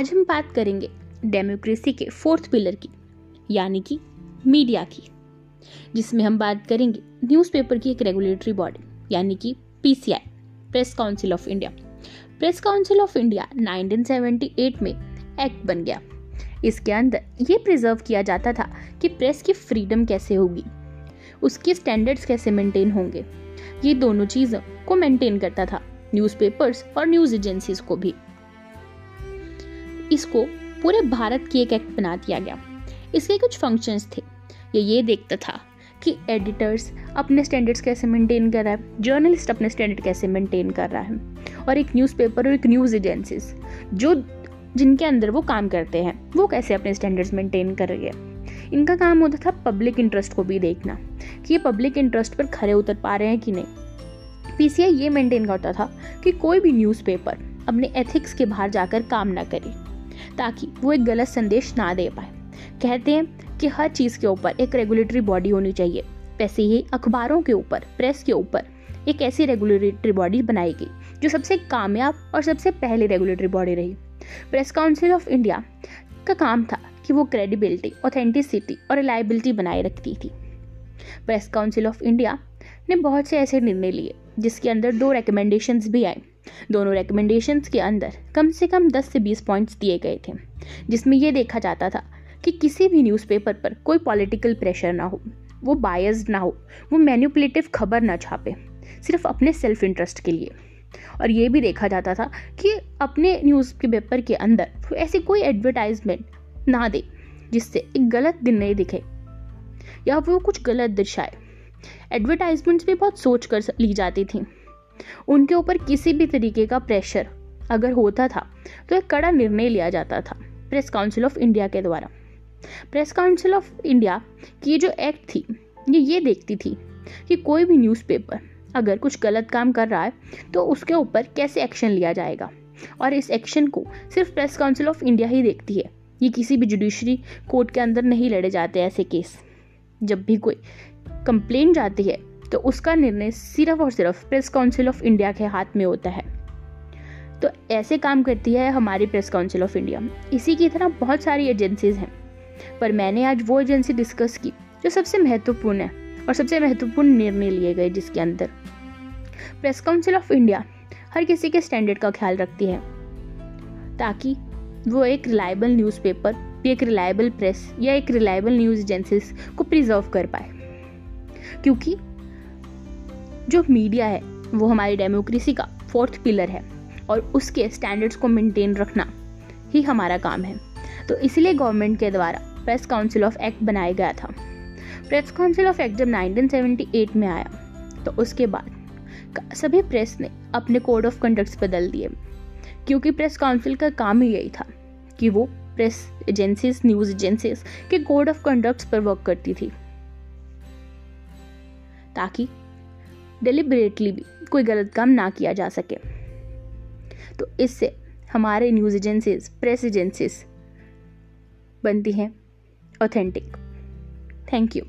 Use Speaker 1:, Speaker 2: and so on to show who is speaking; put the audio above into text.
Speaker 1: आज हम बात करेंगे डेमोक्रेसी के फोर्थ पिलर की, यानी कि मीडिया की, जिसमें हम बात करेंगे न्यूज़पेपर की एक रेगुलेटरी बॉडी यानी कि PCI Press Council of India Press Council of India 1978 में एक्ट बन गया। इसके अंदर ये प्रिजर्व किया जाता था कि प्रेस की फ्रीडम कैसे होगी, उसके स्टैंडर्ड्स कैसे मेंटेन होंगे। ये दोनों चीज़ों को मेंटेन करता था न्यूज़पेपर्स और न्यूज़ एजेंसीज को भी। इसको पूरे भारत की एक एक्ट बना दिया गया। इसके कुछ फ़ंक्शंस थे। ये ये देखता था कि एडिटर्स अपने स्टैंडर्ड्स कैसे मेंटेन कर रहा है जर्नलिस्ट अपने स्टैंडर्ड कैसे मेंटेन कर रहा है, और एक न्यूज़पेपर और एक न्यूज़ एजेंसीज जो जिनके अंदर वो काम करते हैं, वो कैसे अपने स्टैंडर्ड्स मेंटेन कर रही है। इनका काम होता था पब्लिक इंटरेस्ट को भी देखना, कि ये पब्लिक इंटरेस्ट पर खरे उतर पा रहे हैं कि नहीं। पीसीआई ये मेंटेन करता था कि कोई भी न्यूज़पेपर अपने एथिक्स के बाहर जाकर काम ना करे। ताकि वो एक गलत संदेश ना दे पाए। कहते हैं कि हर चीज़ के ऊपर एक रेगुलेटरी बॉडी होनी चाहिए। वैसे ही अखबारों के ऊपर प्रेस के ऊपर एक ऐसी रेगुलेटरी बॉडी बनाई गई, जो सबसे कामयाब और सबसे पहली रेगुलेटरी बॉडी रही। प्रेस काउंसिल ऑफ़ इंडिया का काम था कि वो क्रेडिबिलिटी ऑथेंटिसिटी और रिलायबिलिटी बनाए रखती थी। प्रेस काउंसिल ऑफ़ इंडिया ने बहुत से ऐसे निर्णय लिए, जिसके अंदर दो रिकमेंडेशंस भी आए। दोनों रिकमेंडेशंस के अंदर कम से कम 10 से 20 पॉइंट्स दिए गए थे, जिसमें यह देखा जाता था कि किसी भी न्यूज़पेपर पर कोई पॉलिटिकल प्रेशर ना हो, वो बायस्ड ना हो, वो मैन्युपुलेटिव खबर ना छापे, सिर्फ़ अपने सेल्फ इंटरेस्ट के लिए। और ये भी देखा जाता था कि अपने न्यूज़ के पेपर के अंदर ऐसी कोई एडवर्टाइजमेंट ना दे, जिससे एक गलत दिन नहीं दिखे, या वो कुछ गलत दर्शाए। एडवर्टाइजमेंट्स भी बहुत सोच कर ली जाती थी। उनके ऊपर किसी भी तरीके का प्रेशर अगर होता था तो एक कड़ा निर्णय लिया जाता था प्रेस काउंसिल ऑफ़ इंडिया के द्वारा। प्रेस काउंसिल ऑफ़ इंडिया की जो एक्ट थी, ये ये देखती थी कि कोई भी न्यूज़पेपर अगर कुछ गलत काम कर रहा है तो उसके ऊपर कैसे एक्शन लिया जाएगा? और इस एक्शन को सिर्फ़ प्रेस काउंसिल ऑफ़ इंडिया ही देखती है। ये किसी भी जुडिशरी कोर्ट के अंदर नहीं लड़े जाते ऐसे केस जब भी कोई कंप्लेन जाती है तो उसका निर्णय सिर्फ़ और सिर्फ़ प्रेस काउंसिल ऑफ़ इंडिया के हाथ में होता है। तो ऐसे काम करती है हमारी प्रेस काउंसिल ऑफ़ इंडिया। इसी की तरह बहुत सारी एजेंसीज हैं। पर मैंने आज वो एजेंसी डिस्कस की जो सबसे महत्वपूर्ण है और सबसे महत्वपूर्ण निर्णय लिए गए जिसके अंदर। प्रेस काउंसिल ऑफ़ इंडिया हर किसी के स्टैंडर्ड का ख्याल रखती है। ताकि वो एक रिलायबल न्यूज़पेपर या एक रिलायबल प्रेस या एक रिलायबल न्यूज़ एजेंसीज को प्रिजर्व कर पाए। क्योंकि जो मीडिया है, वो हमारी डेमोक्रेसी का फोर्थ पिलर है और उसके स्टैंडर्ड्स को मेंटेन रखना ही हमारा काम है। तो इसलिए गवर्नमेंट के द्वारा प्रेस काउंसिल ऑफ़ एक्ट बनाया गया था। प्रेस काउंसिल ऑफ़ एक्ट जब 1978 में आया तो उसके बाद सभी प्रेस ने अपने कोड ऑफ़ कंडक्ट्स बदल दिए। क्योंकि प्रेस काउंसिल का काम ही यही था कि वो प्रेस एजेंसीज न्यूज़ एजेंसीज के कोड ऑफ़ कंडक्ट्स पर वर्क करती थी। ताकि डिलिबरेटली भी कोई गलत काम ना किया जा सके। तो इससे हमारे न्यूज़ एजेंसीज प्रेस एजेंसीज बनती हैं ऑथेंटिक थैंक यू